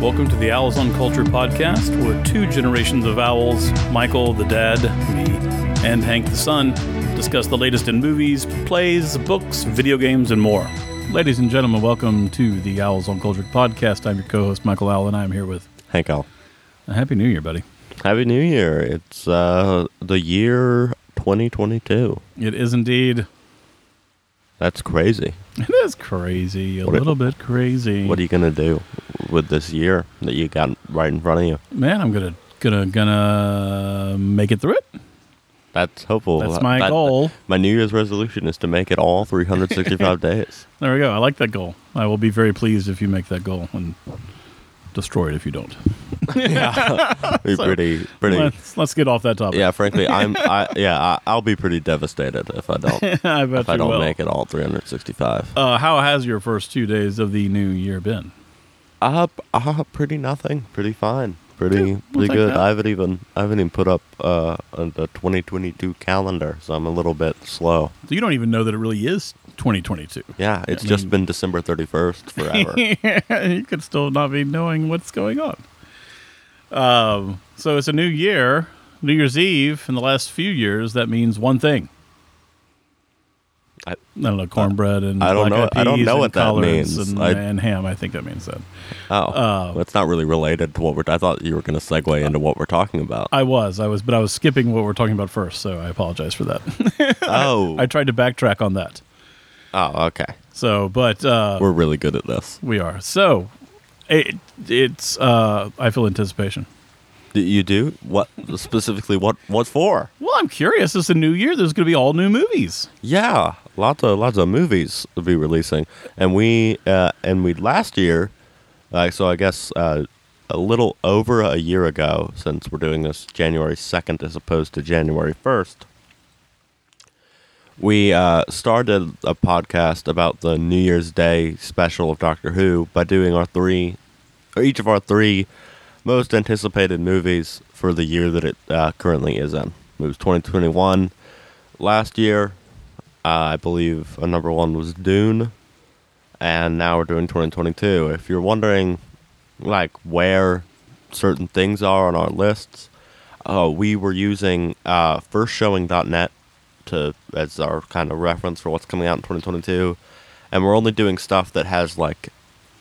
Welcome to the Owls on Culture podcast, where two generations of owls, Michael the dad, me, and Hank the son, discuss the latest in movies, plays, books, video games, and more. Ladies and gentlemen, welcome to the Owls on Culture podcast. I'm your co-host Michael Owl, and I'm here with Hank Owl. Happy New Year, buddy. Happy New Year. It's uh, the year 2022. It is indeed. That's crazy. It is crazy, a What it- little bit crazy. What are you going to do with this year that you got right in front of you? Man, I'm gonna gonna gonna make it through it. That's hopeful. That's my That- goal. My New Year's resolution is to make it all 365 days. There we go. I like that goal. I will be very pleased if you make that goal and destroy it if you don't. yeah, Be pretty, pretty. Let's, let's get off that topic. Yeah, frankly, I'm. I, yeah, I, I'll be pretty devastated if I don't. I bet I you don't will. make it all 365. Uh, how has your first two days of the new year been? Uh, uh pretty nothing. Pretty fine. Pretty, Yeah, we'll pretty good. that. I haven't even, I haven't even put up uh the 2022 calendar, so I'm a little bit slow. So you don't even know that it really is 2022. Yeah, it's I just mean- been December 31st forever. you could still not be knowing what's going on. Um, so it's a new year, New Year's Eve. In the last few years, that means one thing. I- I don't know, cornbread and I don't know- I don't know what that means. And, I- and ham. I think that means that. oh, Uh, that's not really related to what we're. I thought you were going to segue into what we're talking about. I was, I was, but I was skipping what we're talking about first, so I apologize for that. oh, I tried to backtrack on that. Oh, okay. So, but uh, We're really good at this. we are. So, it, it's. Uh, I feel anticipation. You do what specifically? What what for? Well, I'm curious. It's a new year. There's going to be all new movies. Yeah, lots of lots of movies to be releasing, and we uh, and we last year, like so, I guess uh, a little over a year ago, since we're doing this January second as opposed to January first. We uh, started a podcast about the New Year's Day special of Doctor Who by doing our three, or each of our three most anticipated movies for the year that it uh, currently is in. It was 2021 last year. Uh, I believe a number one was Dune, and now we're doing 2022. If you're wondering, like where certain things are on our lists, uh, we were using uh, firstshowing.net to as our kind of reference for what's coming out in 2022, and we're only doing stuff that has like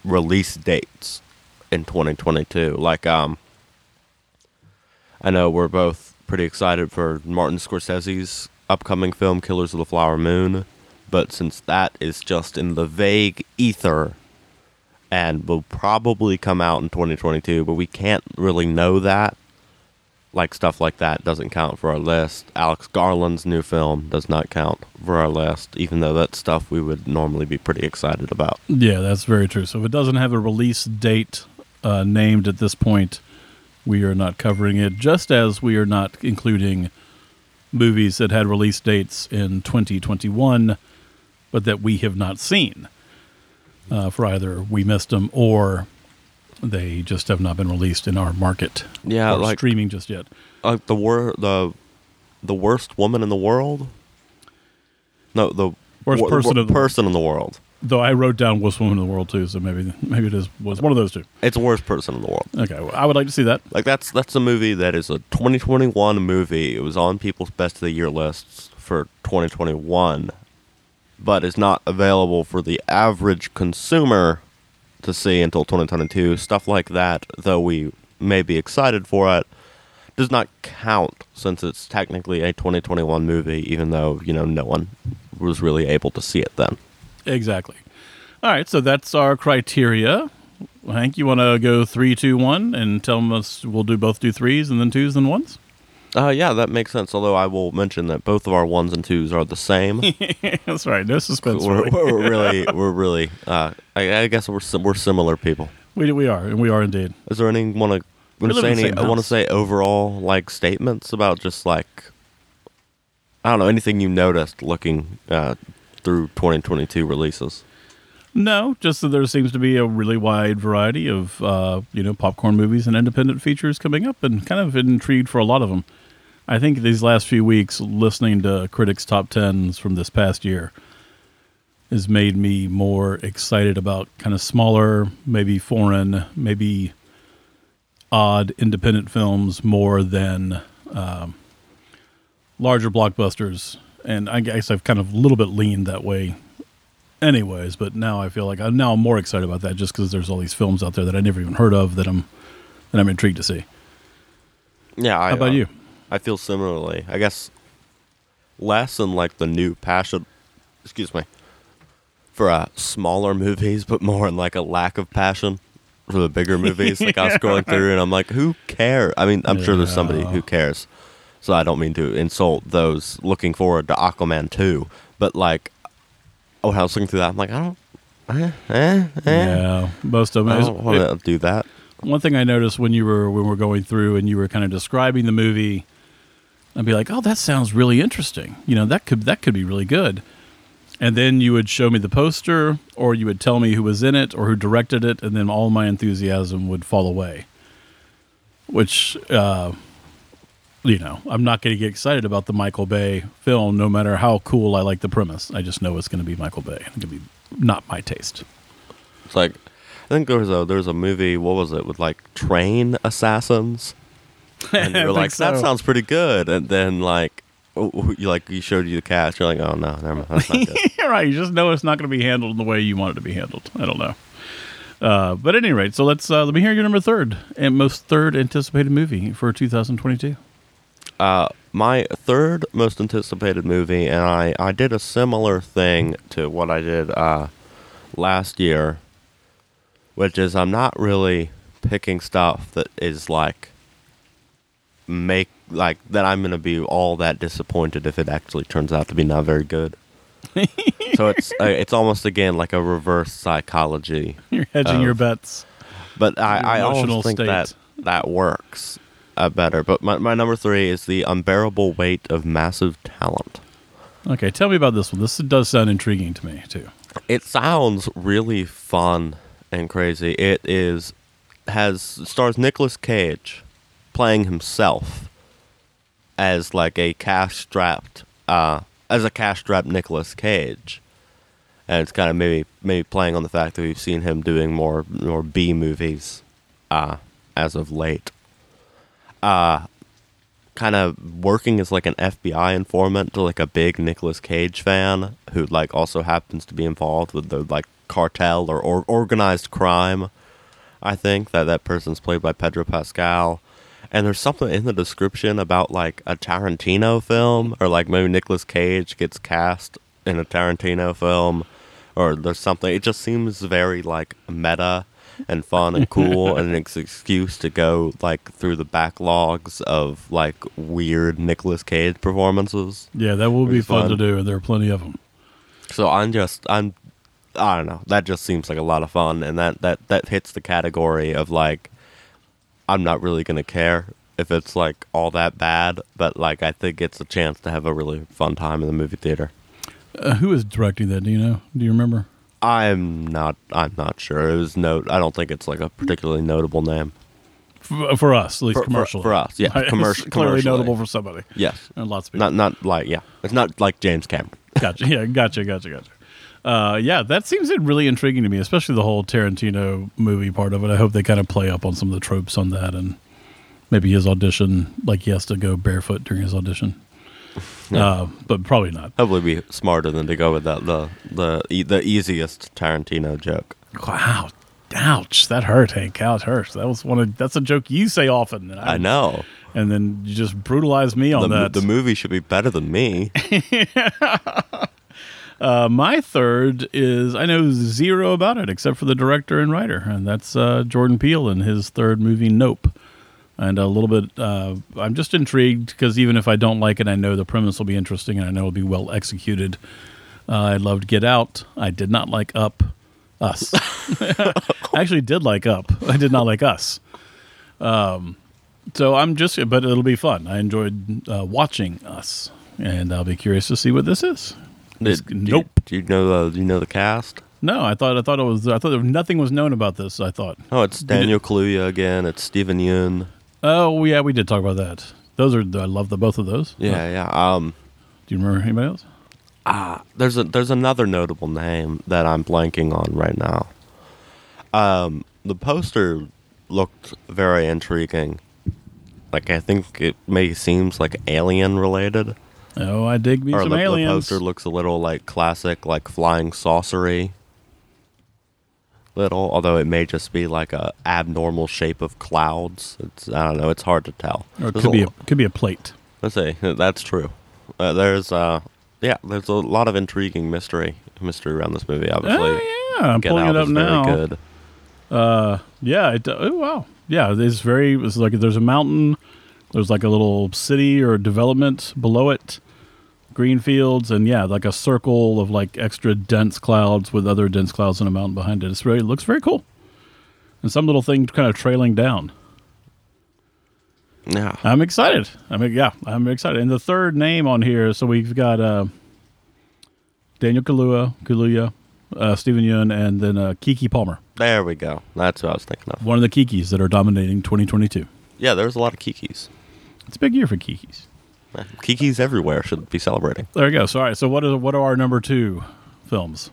release dates in 2022. Like um, I know we're both pretty excited for Martin Scorsese's upcoming film Killers of the Flower Moon, but since that is just in the vague ether and will probably come out in 2022, but we can't really know that. Like stuff like that doesn't count for our list. Alex Garland's new film does not count for our list, even though that's stuff we would normally be pretty excited about. Yeah, that's very true. So if it doesn't have a release date uh, named at this point, we are not covering it. Just as we are not including movies that had release dates in 2021, but that we have not seen. Uh, for either we missed them or they just have not been released in our market. Yeah, like streaming just yet. like the wor- the the worst woman in the world. No, the Worst wor- person wor- in the- person in the world. Though I wrote down worst woman in the world too, so maybe maybe it is was one of those two. It's the worst person in the world. Okay, well, I would like to see that. Like that's that's a movie that is a 2021 movie. It was on people's best of the year lists for 2021, but is not available for the average consumer to see until 2022. Stuff like that, though we may be excited for it, does not count since it's technically a 2021 movie, even though you know no one was really able to see it then. Exactly. All right, so that's our criteria. Hank, you want to go three, two, one, and tell us we'll do both do threes and then twos and ones. Uh, yeah, that makes sense. Although I will mention that both of our ones and twos are the same. that's right. No suspense. we're, really. we're really, we're really. Uh, I, I guess we're we're similar people. We we are, and we are indeed. Is there any want to want to say any? I want to say overall like statements about just like I don't know anything you noticed looking uh, through 2022 releases. No, just that there seems to be a really wide variety of uh, you know popcorn movies and independent features coming up, and kind of intrigued for a lot of them. I think these last few weeks, listening to critics' top tens from this past year, has made me more excited about kind of smaller, maybe foreign, maybe odd independent films more than um, larger blockbusters, and I guess I've kind of a little bit leaned that way, anyways. But now I feel like I'm now more excited about that just because there's all these films out there that I never even heard of that I'm that I'm intrigued to see. Yeah. I, How about uh, you? I feel similarly. I guess less in like the new passion. Excuse me. For uh, smaller movies, but more in like a lack of passion for the bigger movies. Like I was scrolling through and I'm like, who cares? I mean, I'm sure there's somebody who cares. So I don't mean to insult those looking forward to Aquaman 2, but like, oh, I was looking through that. I'm like, I don't. Eh, eh, eh. Yeah, most of them. I don't want to do that. one thing I noticed when you were when we were going through and you were kind of describing the movie, I'd be like, "Oh, that sounds really interesting. You know, that could that could be really good." And then you would show me the poster, or you would tell me who was in it or who directed it, and then all my enthusiasm would fall away. Which, uh, you know, I'm not going to get excited about the Michael Bay film, no matter how cool I like the premise. I just know it's going to be Michael Bay. It's going to be not my taste. It's like I think there was a there was a movie. What was it with like train assassins? And you're like, think that sounds pretty good. And then like, oh, oh, you like you showed you the cast. You're like, oh no, never mind. That's not good. Right. You just know it's not going to be handled in the way you want it to be handled. I don't know. Uh, but at any rate, so let's uh, let me hear your number third and most third anticipated movie for 2022. uh, my third most anticipated movie, and I I did a similar thing to what I did uh, last year, which is I'm not really picking stuff that is like make like that I'm gonna be all that disappointed if it actually turns out to be not very good. so it's uh, it's almost again like a reverse psychology, You're hedging Oh. your bets. but I I almost think state. that that works uh, better. But my my number three is the unbearable weight of massive talent. Okay, tell me about this one. This does sound intriguing to me too. It sounds really fun and crazy. It is has stars Nicolas Cage playing himself as like a cash strapped uh as a cash strapped Nicolas Cage. And it's kind of maybe maybe playing on the fact that we've seen him doing more more B movies uh as of late. Uh kind of working as like an FBI informant to like a big Nicolas Cage fan who like also happens to be involved with the like cartel or, or organized crime. I think that that person's played by Pedro Pascal. And there's something in the description about like a Tarantino film or like maybe Nicolas Cage gets cast in a Tarantino film or there's something it just seems very like meta and fun and cool and an excuse to go like through the backlogs of like weird Nicolas Cage performances. Yeah, that will be Pretty fun, to do, and there are plenty of them. So I'm just I'm I don't know. That just seems like a lot of fun and that that that hits the category of like I'm not really going to care if it's like all that bad, but like I think it's a chance to have a really fun time in the movie theater. Uh, who is directing that? Do you know? Do you remember? I'm not I'm not sure. It was no I don't think it's like a particularly notable name. For, for us, at least For- for- commercially. for us, yeah, commercial- clearly commercially. notable for somebody. Yes. And lots of people. Not not like yeah. It's not like James Cameron. gotcha. Yeah, gotcha, gotcha, gotcha. Uh, yeah, that seems really intriguing to me, especially the whole Tarantino movie part of it. I hope they kind of play up on some of the tropes on that, and maybe his audition, like he has to go barefoot during his audition. Uh, but probably not. Probably be smarter than to go with that the the e- the easiest Tarantino joke. Wow, ouch! That hurt, Hank. Ouch, hurt. That was one of that's a joke you say often. And I know. and then you just brutalize me on The, that. the movie should be better than me. Uh, my third is I know zero about it except for the director and writer, and that's uh, Jordan Peele and his third movie, Nope. And a little bit, uh, I'm just intrigued because even if I don't like it, I know the premise will be interesting and I know it'll be well executed. Uh, I loved Get Out. I did not like Up. Us. I actually did like Up. I did not like Us. Um, so I'm just, but it'll be fun. I enjoyed uh, watching Us, and I'll be curious to see what this is. Did, do nope. You, do you know the do you know the cast? No, I thought I thought it was I thought nothing was known about this. I thought. Oh, it's Daniel Kaluuya again. It's Steven Yeun. Oh yeah, we did talk about that. Those are I love the both of those. Yeah, yeah. Um, Do you remember anybody else? ah, there's a there's another notable name that I'm blanking on right now. Um, the poster looked very intriguing. Like I think it may seems like alien related, Oh, I dig me or some the, the poster looks a little like classic, like flying saucery. Little, although it may just be like a abnormal shape of clouds. It's I don't know. It's hard to tell. or it There's could be a, could be a plate. Let's see. That's true. Uh, there's uh, yeah, there's a lot of intriguing mystery mystery around this movie. Obviously, Oh yeah, I'm Get pulling Out it up now. good. Uh, yeah. It, oh wow. Yeah, it's very. It's like there's a mountain. There's like a little city or development below it, green fields, and yeah, like a circle of like extra dense clouds with other dense clouds and a mountain behind it. It's very it looks very cool, and some little thing kind of trailing down. Yeah, I'm excited. I mean, yeah, I'm excited. And the third name on here, so we've got uh, Daniel Kaluuya, Kaluuya, uh, Steven Yeun, and then uh, Keke Palmer. there we go. That's what I was thinking of. One of the Kikis that are dominating 2022. Yeah, there's a lot of Kikis. It's a big year for Kikis. Kikis everywhere should be celebrating. There you go. So, all right. So, what are what are our number two films?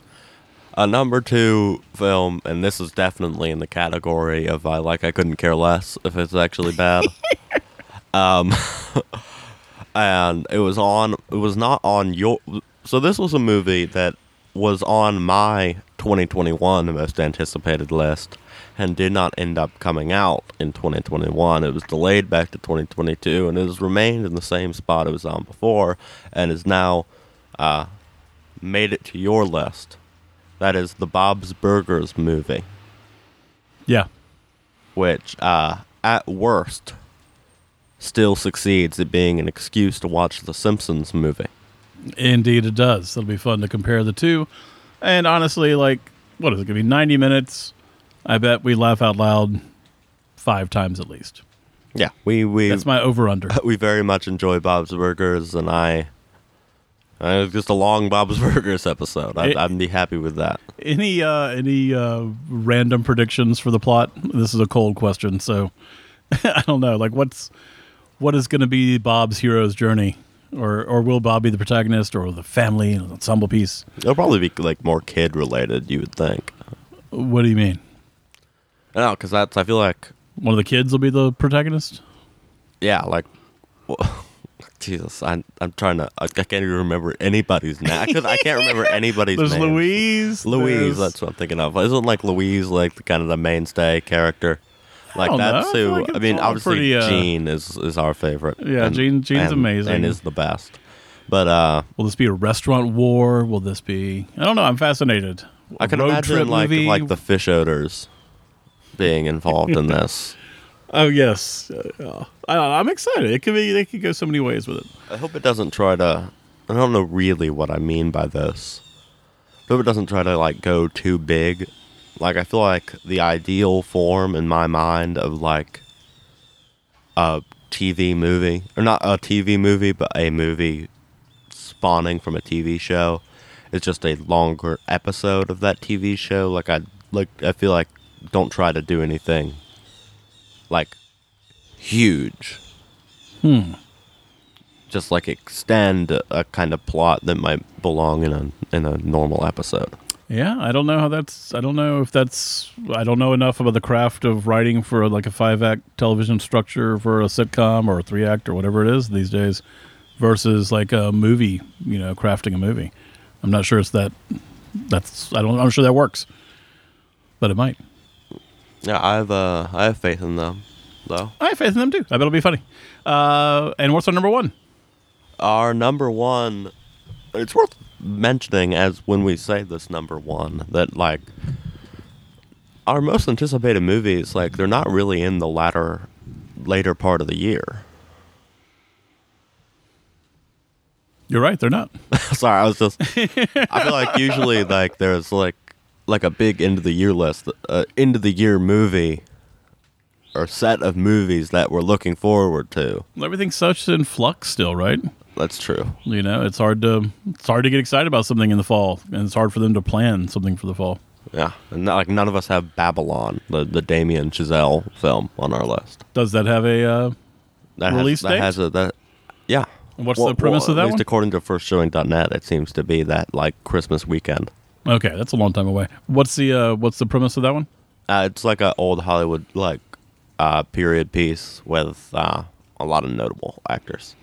A number two film, and this is definitely in the category of I like I couldn't care less if it's actually bad. um, and it was on. It was not on your. So this was a movie that was on my 2021 most anticipated list, and did not end up coming out in 2021. It was delayed back to 2022, and it has remained in the same spot it was on before, and is now uh, made it to your list. That is the Bob's Burgers movie, Yeah. which uh, at worst still succeeds at being an excuse to watch the Simpsons movie. Indeed, it does. It'll be fun to compare the two. And honestly, like, what is it going to be? 90 minutes. I bet we laugh out loud five times at least. Yeah, we we That's my over under. we very much enjoy Bob's Burgers, and I. Uh, it's just a long Bob's Burgers episode. I'd, It- I'd be happy with that. Any uh any uh random predictions for the plot? This is a cold question, so I don't know. Like what's what is going to be Bob's hero's journey? Or or will Bob be the protagonist or the family ensemble piece? It'll probably be like more kid related. You would think. What do you mean? No, because that's I feel like One of the kids will be the protagonist? yeah, like well, Jesus, I'm I'm trying to I, I can't even remember anybody's name. I, I can't remember anybody's There's name. Louise. Louise, there's- that's what I'm thinking of. Isn't like Louise like the kind of the mainstay character? Like don't know. that's I like I mean, obviously pretty, uh, Gene is is our favorite. Yeah, Gene- Gene's and- amazing. and is the best. But uh, Will this be a restaurant war? Will this be? I don't know. I'm fascinated. A I can imagine like movie? like the fish odors being involved in this. Oh yes, uh, I, I'm excited. It could be. They could go so many ways with it. I hope it doesn't try to. I don't know really what I mean by this. I hope it doesn't try to like go too big. Like I feel like the ideal form in my mind of like a TV movie, or not a TV movie, but a movie spawning from a TV show, is just a longer episode of that TV show. Like I like, I feel like don't try to do anything like huge Hmm. just like extend a, a kind of plot that might belong in a in a normal episode. Yeah, I don't know how that's. I don't know if that's. I don't know enough about the craft of writing for like a five act television structure for a sitcom or a three act or whatever it is these days, versus like a movie. You know, crafting a movie. I'm not sure it's that. That's. I don't. I'm sure that works, but it might. Yeah, I've uh, I have faith in them, though. I have faith in them too. I bet it'll be funny. Uh, and what's our number one? Our number one, it's worth mentioning as when we say this number one that like our most anticipated movies, like they're not really in the latter later part of the year. You're right. They're not. Sorry, I was just. I feel like usually like there's like like a big end of the year list, uh, end of the year movie, or set of movies that we're looking forward to. Everything's such in flux still, right? That's true. You know, it's hard to it's hard to get excited about something in the fall, and it's hard for them to plan something for the fall. Yeah, and not, like none of us have Babylon, the the Damien Chazelle film, on our list. Does that have a? Uh, That Release has, date? That has a that. Yeah. what's the premise of that At least one? according to firstshowing.net, it seems to be that like Christmas weekend. Okay, that's a long time away. What's the uh, what's the premise of that one? Uh, it's like an old Hollywood like uh, period piece with uh, a lot of notable actors,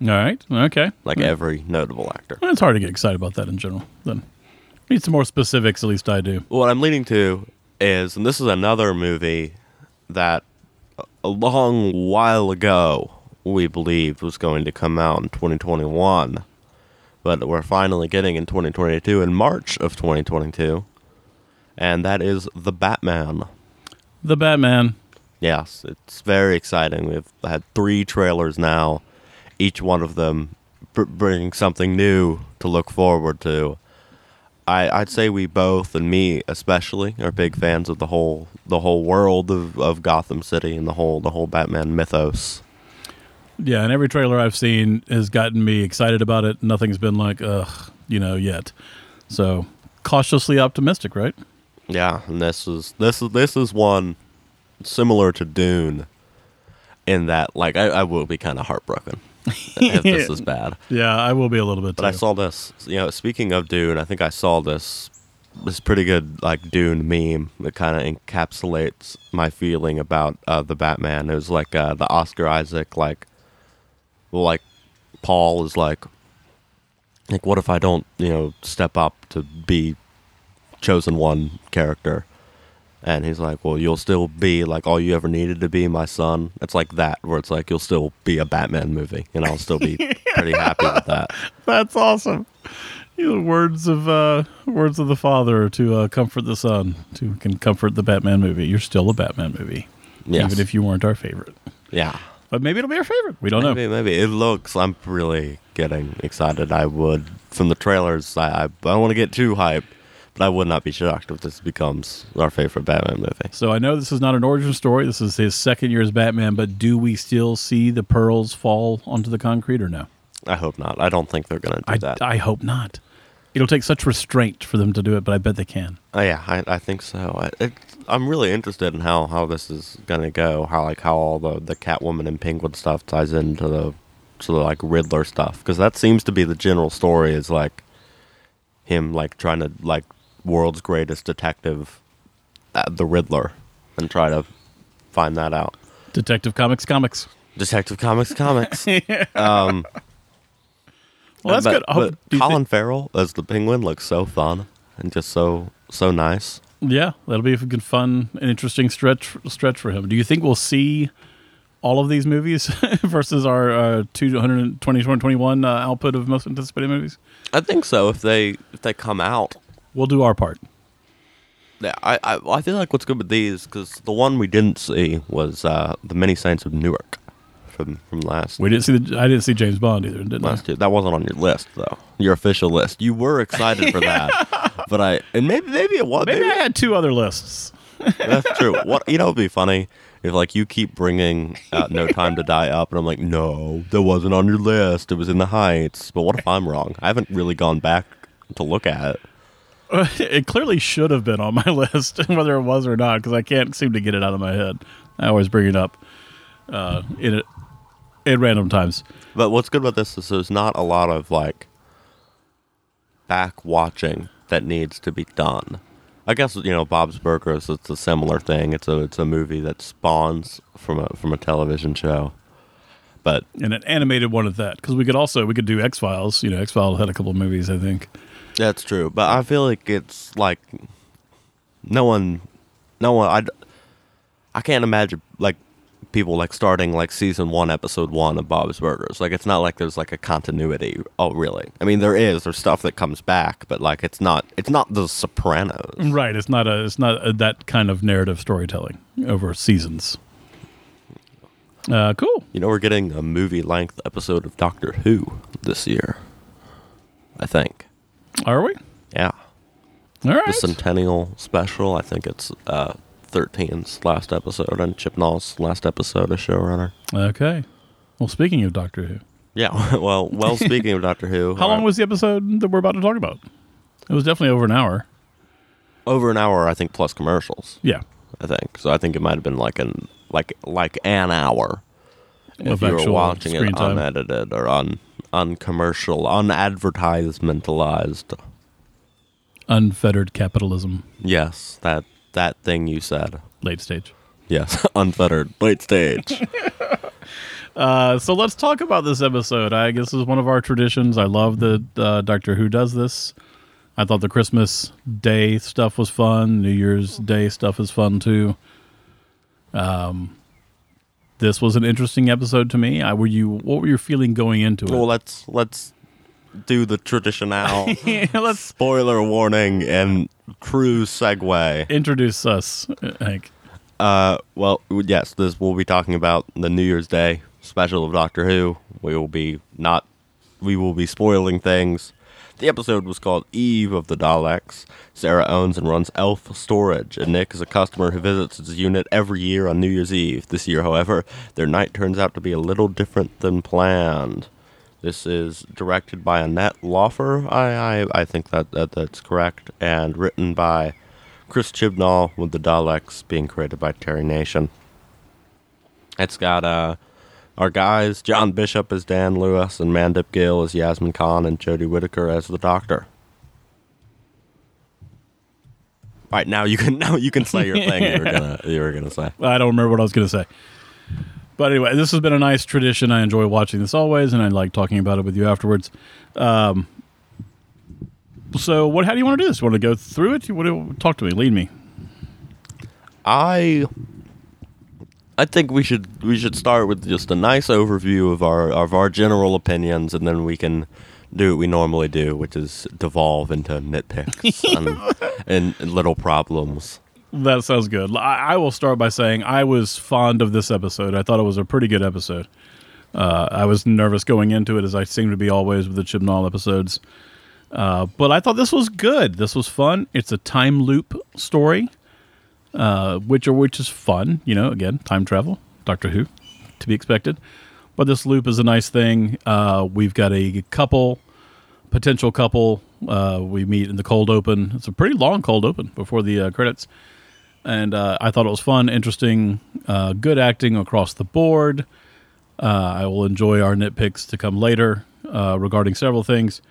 All right. Okay. like Yeah. every notable actor. Well, it's hard to get excited about that in general. Then need some more specifics. At least I do. What I'm leading to is, and this is another movie that a long while ago we believed was going to come out in 2021, but we're finally getting in 2022 in March of 2022, and that is The Batman. The Batman. Yes, it's very exciting. We've had three trailers now, each one of them br- bringing something new to look forward to. I, I'd say we both, and me especially, are big fans of the whole the whole world of, of Gotham City and the whole the whole Batman mythos. Yeah, and every trailer I've seen has gotten me excited about it. Nothing's been like, ugh, you know, yet. So cautiously optimistic, right? Yeah, and this is this is this is one similar to Dune, in that like I, I will be kind of heartbroken if this is bad. Yeah, I will be a little bit. But I saw this. You know, speaking of Dune, I think I saw this this pretty good like Dune meme that kind of encapsulates my feeling about uh, the Batman. It was like uh, the Oscar Isaac like, like Paul is like, like what if I don't you know step up to be chosen one character. And he's like, "Well, you'll still be like all you ever needed to be, my son." It's like that, where it's like you'll still be a Batman movie, and I'll still be pretty happy with that. That's awesome. You know, words of uh, words of the father to uh, comfort the son, to can comfort the Batman movie. You're still a Batman movie, Yes. even if you weren't our favorite. Yeah. But maybe it'll be our favorite. We don't know. Maybe, maybe it looks. I'm really getting excited. I would from the trailers. I I, I don't want to get too hyped, but I would not be shocked if this becomes our favorite Batman movie. So I know this is not an origin story. This is his second year as Batman. But do we still see the pearls fall onto the concrete or no? I hope not. I don't think they're gonna do I, that. I hope not. It'll take such restraint for them to do it, but I bet they can. Oh, yeah, I, I think so. I, it, I'm really interested in how, how this is gonna go. How like how all the, the Catwoman and Penguin stuff ties into the to the like Riddler stuff because that seems to be the general story. Is like him like trying to like world's greatest detective, uh, the Riddler, and try to find that out. Detective Comics, comics. Detective Comics comics. um, Well, that's but, good. But Colin thi- Farrell as the Penguin looks so fun and just so so nice. Yeah, that'll be a good, fun, and interesting stretch stretch for him. Do you think we'll see all of these movies versus our uh, 220 2021 uh, output of most anticipated movies? I think so. If they if they come out, We'll do our part. yeah. I I, I feel like what's good with these because the one we didn't see was uh, the Many Saints of Newark from from last We didn't see the. I didn't see James Bond either, didn't last year. That wasn't on your list though. Your official list. You were excited for that, but I and maybe maybe it was. I? Maybe I had two other lists. That's true. What you know would be funny if like you keep bringing uh, No Time to Die up, and I'm like, no, that wasn't on your list. It was in the Heights. But what if I'm wrong? I haven't really gone back to look at it. it clearly should have been on my list, whether it was or not, because I can't seem to get it out of my head. I always bring it up uh, in it at random times. But what's good about this is there's not a lot of like back watching that needs to be done. I guess you know Bob's Burgers. It's a similar thing. It's a it's a movie that spawns from a from a television show. But and an animated one at that because we could also we could do X Files. You know, X Files had a couple of movies, I think. That's true, but I feel like it's like no one, no one. I I can't imagine people like starting like season one, episode one of Bob's Burgers. Like it's not like there's like a continuity. Oh, really? I mean, there is. There's stuff that comes back, but like it's not. It's not The Sopranos. Right, it's not a it's not a, that kind of narrative storytelling over seasons. Uh, cool. You know, we're getting a movie length episode of Doctor Who this year. I think. Are we? Yeah, All right. the centennial special. I think it's uh 13's last episode and Chibnall's last episode as showrunner. Okay. Well, speaking of Doctor Who, Yeah, well, well. Speaking of Doctor Who, how long uh, was the episode that we're about to talk about? It was definitely over an hour. over an hour? I think plus commercials. Yeah. I think so. I think it might have been like an like like an hour if you were watching it time. unedited or un uncommercial, unadvertisementalized. Unfettered capitalism, Yes, that that thing you said. late stage. Yes, unfettered. Late stage. Uh, so let's talk about this episode. I guess this is one of our traditions. I love that uh, Doctor Who does this. I thought the Christmas Day stuff was fun. New Year's Day stuff is fun too. Um, this was an interesting episode to me. I were you what were you feeling going into it? well, let's let's do the traditional let's spoiler warning and cruise segue. introduce us, Hank. Uh, well, yes, this we'll be talking about the New Year's Day special of Doctor Who. We will be not, we will be spoiling things. The episode was called Eve of the Daleks. Sarah owns and runs Elf Storage, and Nick is a customer who visits his unit every year on New Year's Eve. This year, however, their night turns out to be a little different than planned. This is directed by Annetta Laufer. I, I, I think that, that that's correct, and written by Chris Chibnall, with the Daleks being created by Terry Nation. It's got uh, our guys, John Bishop as Dan Lewis, and Mandip Gill as Yasmin Khan, and Jodie Whittaker as the Doctor. All right, now you can now you can say your thing you were gonna you were gonna say. I don't remember what I was to say. But anyway, this has been a nice tradition. I enjoy watching this always, and I like talking about it with you afterwards. Um, so, what? How do you want to do this? You want to go through it? You want to talk to me? Lead me. I I think we should we should start with just a nice overview of our of our general opinions, and then we can do what we normally do, which is devolve into nitpicks and, and, and little problems. That sounds good. I, I will start by saying I was fond of this episode. I thought it was a pretty good episode. Uh, I was nervous going into it, as I seem to be always with the Chibnall episodes. Uh, but I thought this was good. This was fun. It's a time loop story, uh, which or which is fun. You know, again, time travel, Doctor Who, to be expected. But this loop is a nice thing. Uh, we've got a couple, potential couple. Uh, we meet in the cold open. It's a pretty long cold open before the uh, credits and uh, I thought it was fun, interesting, uh, good acting across the board. Uh, I will enjoy our nitpicks to come later uh, regarding several things,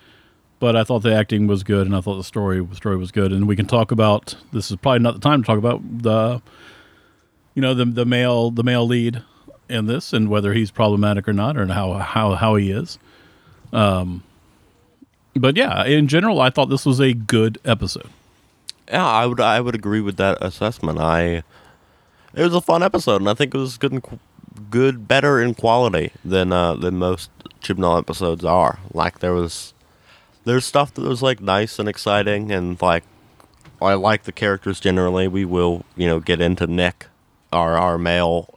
but I thought the acting was good, and I thought the story story was good, and we can talk about. This is probably not the time to talk about the, you know, the the male the male lead in this, and whether he's problematic or not, or how how how he is. Um, but yeah, in general, I thought this was a good episode. Yeah, I would I would agree with that assessment. I it was a fun episode, and I think it was good, qu- good, better in quality than uh, than most Chibnall episodes are. Like there was there's stuff that was like nice and exciting, and like I like the characters generally. We will you know get into Nick, our our male,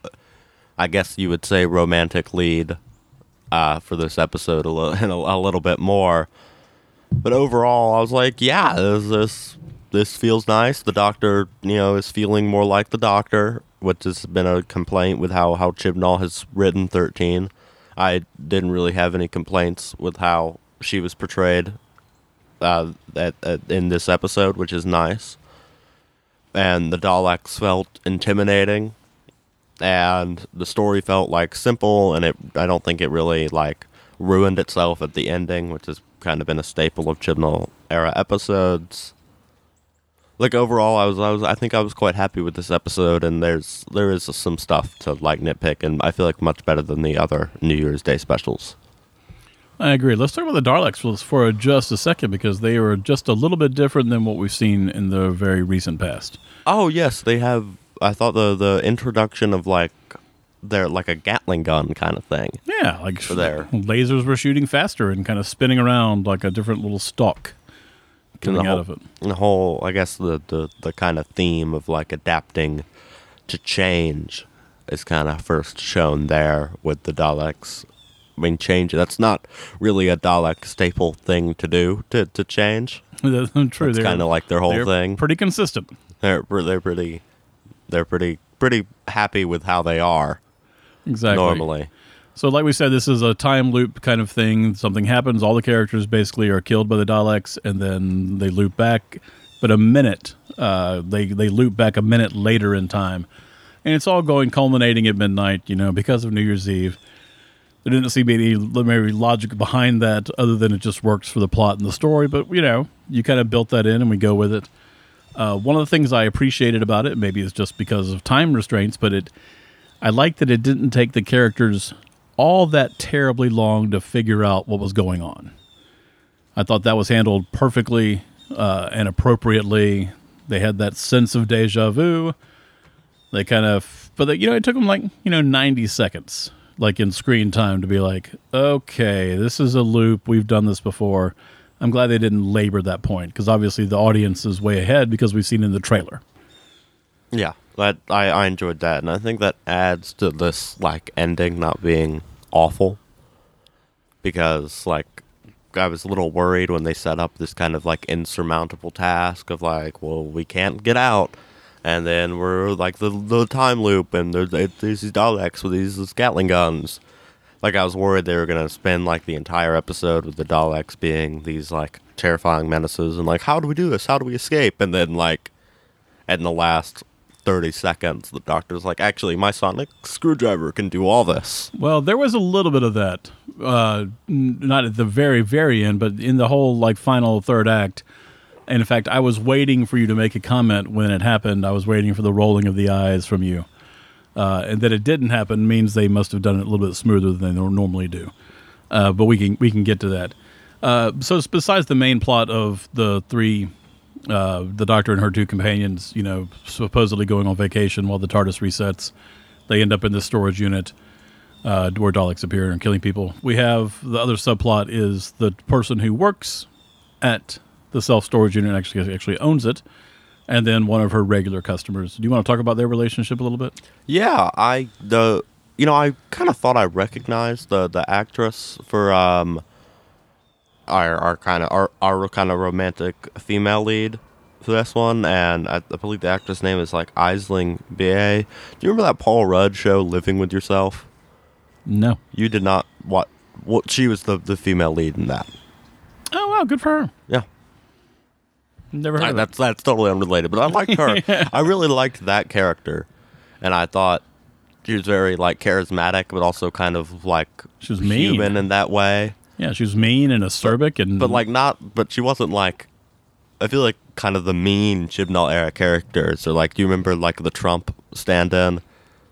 I guess you would say romantic lead, uh, for this episode a little a, a little bit more. But overall, I was like, yeah, this this this feels nice. The doctor, you know, is feeling more like the doctor, which has been a complaint with how how Chibnall has written thirteen. I didn't really have any complaints with how she was portrayed uh, at, at, in this episode, which is nice. And the Daleks felt intimidating, and the story felt like simple, and it I don't think it really like ruined itself at the ending, which has kind of been a staple of Chibnall era episodes like overall I was I was I think I was quite happy with this episode and there's there is some stuff to like nitpick and I feel like much better than the other New Year's Day specials. I agree. Let's talk about the Daleks for, just a second because they are just a little bit different than what we've seen in the very recent past. Oh yes, they have I thought the the introduction of like they're like a Gatling gun kind of thing. Yeah, like there. lasers were shooting faster and kind of spinning around like a different little stalk coming the out whole, of it. and The whole I guess the, the the kind of theme of like adapting to change is kind of first shown there with the Daleks. I mean, change. That's not really a Dalek staple thing to do to, to change. True, It's kind of like their whole they're thing. Pretty consistent. they're they're pretty they're pretty pretty happy with how they are Exactly. normally. So, like we said, this is a time loop kind of thing. Something happens, all the characters basically are killed by the Daleks, and then they loop back. But a minute, uh, they they loop back a minute later in time, and it's all going culminating at midnight. You know, because of New Year's Eve. There didn't seem to be any maybe logic behind that, other than it just works for the plot and the story. But you know, you kind of built that in, and we go with it. Uh, one of the things I appreciated about it, maybe it's just because of time restraints, but it, I like that it didn't take the characters all that terribly long to figure out what was going on. I thought that was handled perfectly uh, and appropriately. They had that sense of deja vu. They kind of, but they, you know, it took them like you know ninety seconds, like in screen time, to be like, okay, this is a loop. We've done this before. I'm glad they didn't labor that point because obviously the audience is way ahead because we've seen in the trailer. Yeah, that I, I enjoyed that, and I think that adds to this like ending not being awful because like I was a little worried when they set up this kind of like insurmountable task of like, well, we can't get out, and then we're like the the time loop, and there's, these Daleks with these Gatling guns. Like I was worried they were gonna spend like the entire episode with the Daleks being these like terrifying menaces, and like how do we do this? How do we escape? And then like, in the last 30 seconds, the doctor's like, actually, my sonic screwdriver can do all this. Well, there was a little bit of that, uh, n- not at the very, very end, but in the whole like final third act. And in fact, I was waiting for you to make a comment when it happened. I was waiting for the rolling of the eyes from you, uh, and that it didn't happen means they must have done it a little bit smoother than they normally do. Uh, but we can we can get to that. Uh, so besides the main plot of the three uh, the Doctor and her two companions, you know, supposedly going on vacation while the TARDIS resets. They end up in this storage unit uh, where Daleks appear and killing people. We have the other subplot is the person who works at the self storage unit actually actually owns it, and then one of her regular customers. Do you want to talk about their relationship a little bit? Yeah, I the you know I kind of thought I recognized the the actress for um our our kind of our our kind of romantic female lead for this one, and I, I believe the actress name is like Aisling Bea. Do you remember that Paul Rudd show, Living with Yourself? No. You did not what what she was the the female lead in that. Oh wow, good for her. Yeah. Never heard I- of that's that's totally unrelated, but I liked her. I really liked that character, and I thought she was very like charismatic, but also kind of like She was mean. human in that way. Yeah, she was mean and acerbic, and But like not, but she wasn't like. I feel like kind of the mean Chibnall era characters, or like, do you remember like the Trump stand-in,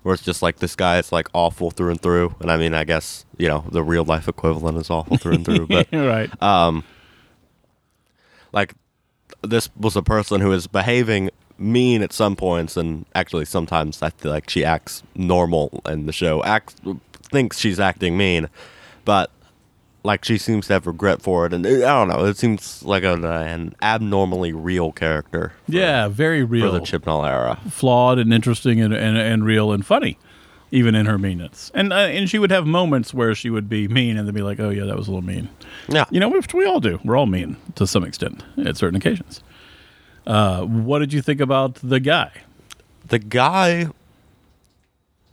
where it's just like this guy is like awful through and through, and I mean, I guess you know the real life equivalent is awful through and through, but right. um, like this was a person who is behaving mean at some points and actually sometimes i feel like she acts normal in the show acts thinks she's acting mean but like she seems to have regret for it and i don't know it seems like an, an abnormally real character yeah, very real for the Chibnall era flawed and interesting and, and, and real and funny, even in her meanness. And uh, and she would have moments where she would be mean and then be like, "Oh yeah, that was a little mean." yeah You know, we, we all do. We're all mean to some extent at certain occasions. Uh, what did you think about the guy? the guy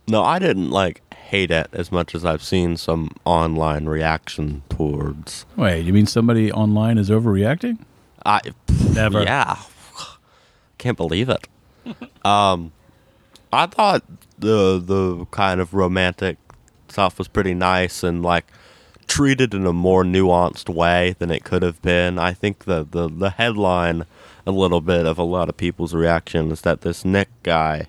no i didn't like hate it as much as i've seen some online reaction towards Wait, you mean somebody online is overreacting? I Never. Yeah, can't believe it. um, I thought the the kind of romantic stuff was pretty nice and like treated in a more nuanced way than it could have been. I think the the the headline a little bit of a lot of people's reaction is that this Nick guy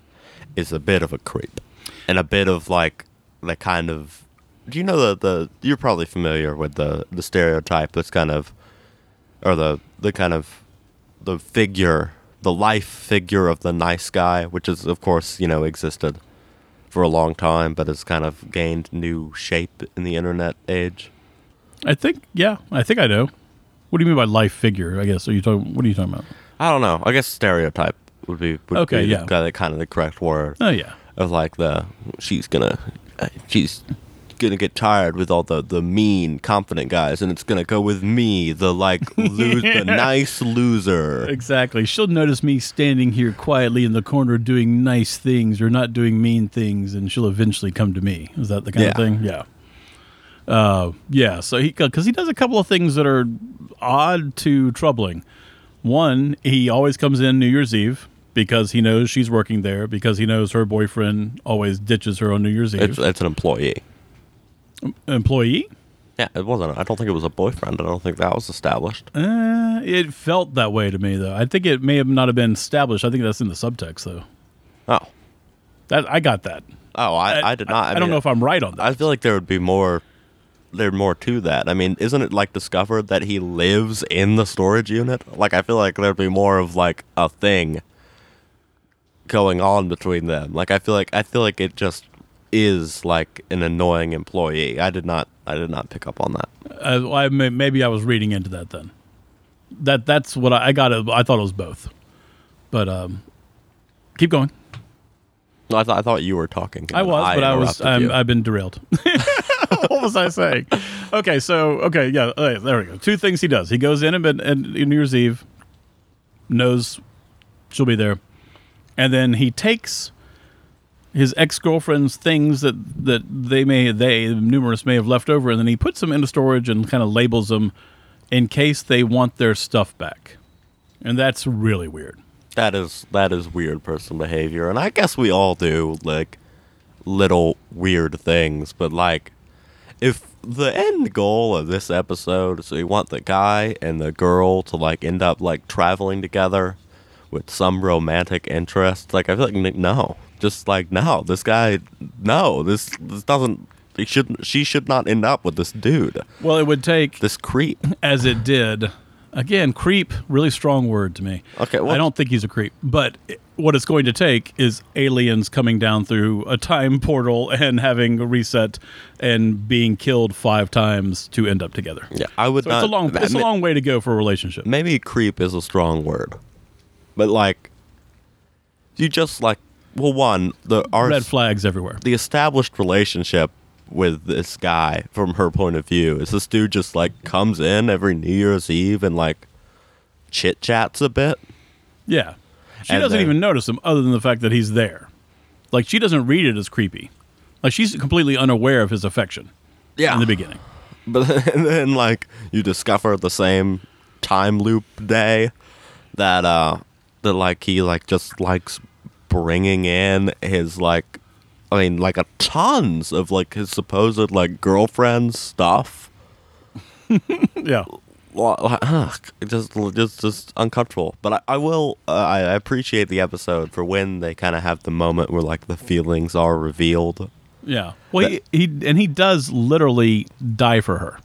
is a bit of a creep and a bit of like the kind of do you know the the you're probably familiar with the the stereotype that's kind of or the the kind of the figure, the life figure of the nice guy, which is of course you know existed for a long time, but has kind of gained new shape in the internet age. I think, yeah, I think I know. What do you mean by life figure? I guess are you talking? What are you talking about? I don't know. I guess stereotype would be would Okay, be yeah. the, kind of the correct word Oh yeah, of like the she's gonna she's gonna get tired with all the the mean confident guys and it's gonna go with me the like lose the nice loser exactly. She'll notice me standing here quietly in the corner doing nice things or not doing mean things, and she'll eventually come to me. Is that the kind of thing? Yeah. Uh, yeah. So he because he does a couple of things that are odd to troubling. One, he always comes in New Year's Eve because he knows she's working there because he knows her boyfriend always ditches her on New Year's Eve. it's, it's an employee Employee? Yeah, it wasn't. I don't think it was a boyfriend. I don't think that was established. Uh, it felt that way to me, though. I think it may have not have been established. I think that's in the subtext, though. Oh, That I got that. oh, I, I, did not. I, don't know if I'm right on that. I feel like there would be more. There's more to that. I mean, isn't it like discovered that he lives in the storage unit? Like, I feel like there'd be more of like a thing going on between them. Like, I feel like I feel like it just is like an annoying employee. I did not. I did not pick up on that. Uh, I may, maybe I was reading into that then. That that's what I, I got. It, I thought it was both, but um, keep going. No, I thought I thought you were talking. I was, but I was. I'm, I've been derailed. what was I saying? Okay, so okay, yeah, okay, there we go. Two things he does. He goes in and, and New Year's Eve, knows she'll be there, and then he takes his ex girlfriend's things that that they may they numerous may have left over, and then he puts them into storage and kind of labels them in case they want their stuff back, and that's really weird. That is that is weird person behavior, and I guess we all do like little weird things. But like, if the end goal of this episode is we want the guy and the girl to like end up like traveling together with some romantic interest, like I feel like no, just like no, this guy, no, this this doesn't. He should she should not end up with this dude, Well, it would take this creep. as it did. Again, creep, really strong word to me. Okay, well- I don't think he's a creep, but what it's going to take is aliens coming down through a time portal and having a reset and being killed five times to end up together. Yeah, I would So not. it's a long, it's a long way to go for a relationship. maybe creep is a strong word, but like you just like well, one the our Red flags everywhere. the established relationship with this guy from her point of view is this dude just like comes in every New Year's Eve and like chit chats a bit. Yeah, she And doesn't then- even notice him, other than the fact that he's there. Like she doesn't read it as creepy. Like she's completely unaware of his affection Yeah, in the beginning. But and then like you discover the same time loop day that uh that like he like just likes bringing in his like I mean like a tons of like his supposed like girlfriend stuff. Yeah. Like, ugh, just just just uncomfortable. But I, I will uh, I appreciate the episode for when they kind of have the moment where like the feelings are revealed. Yeah. Well, he, he and he does literally die for her.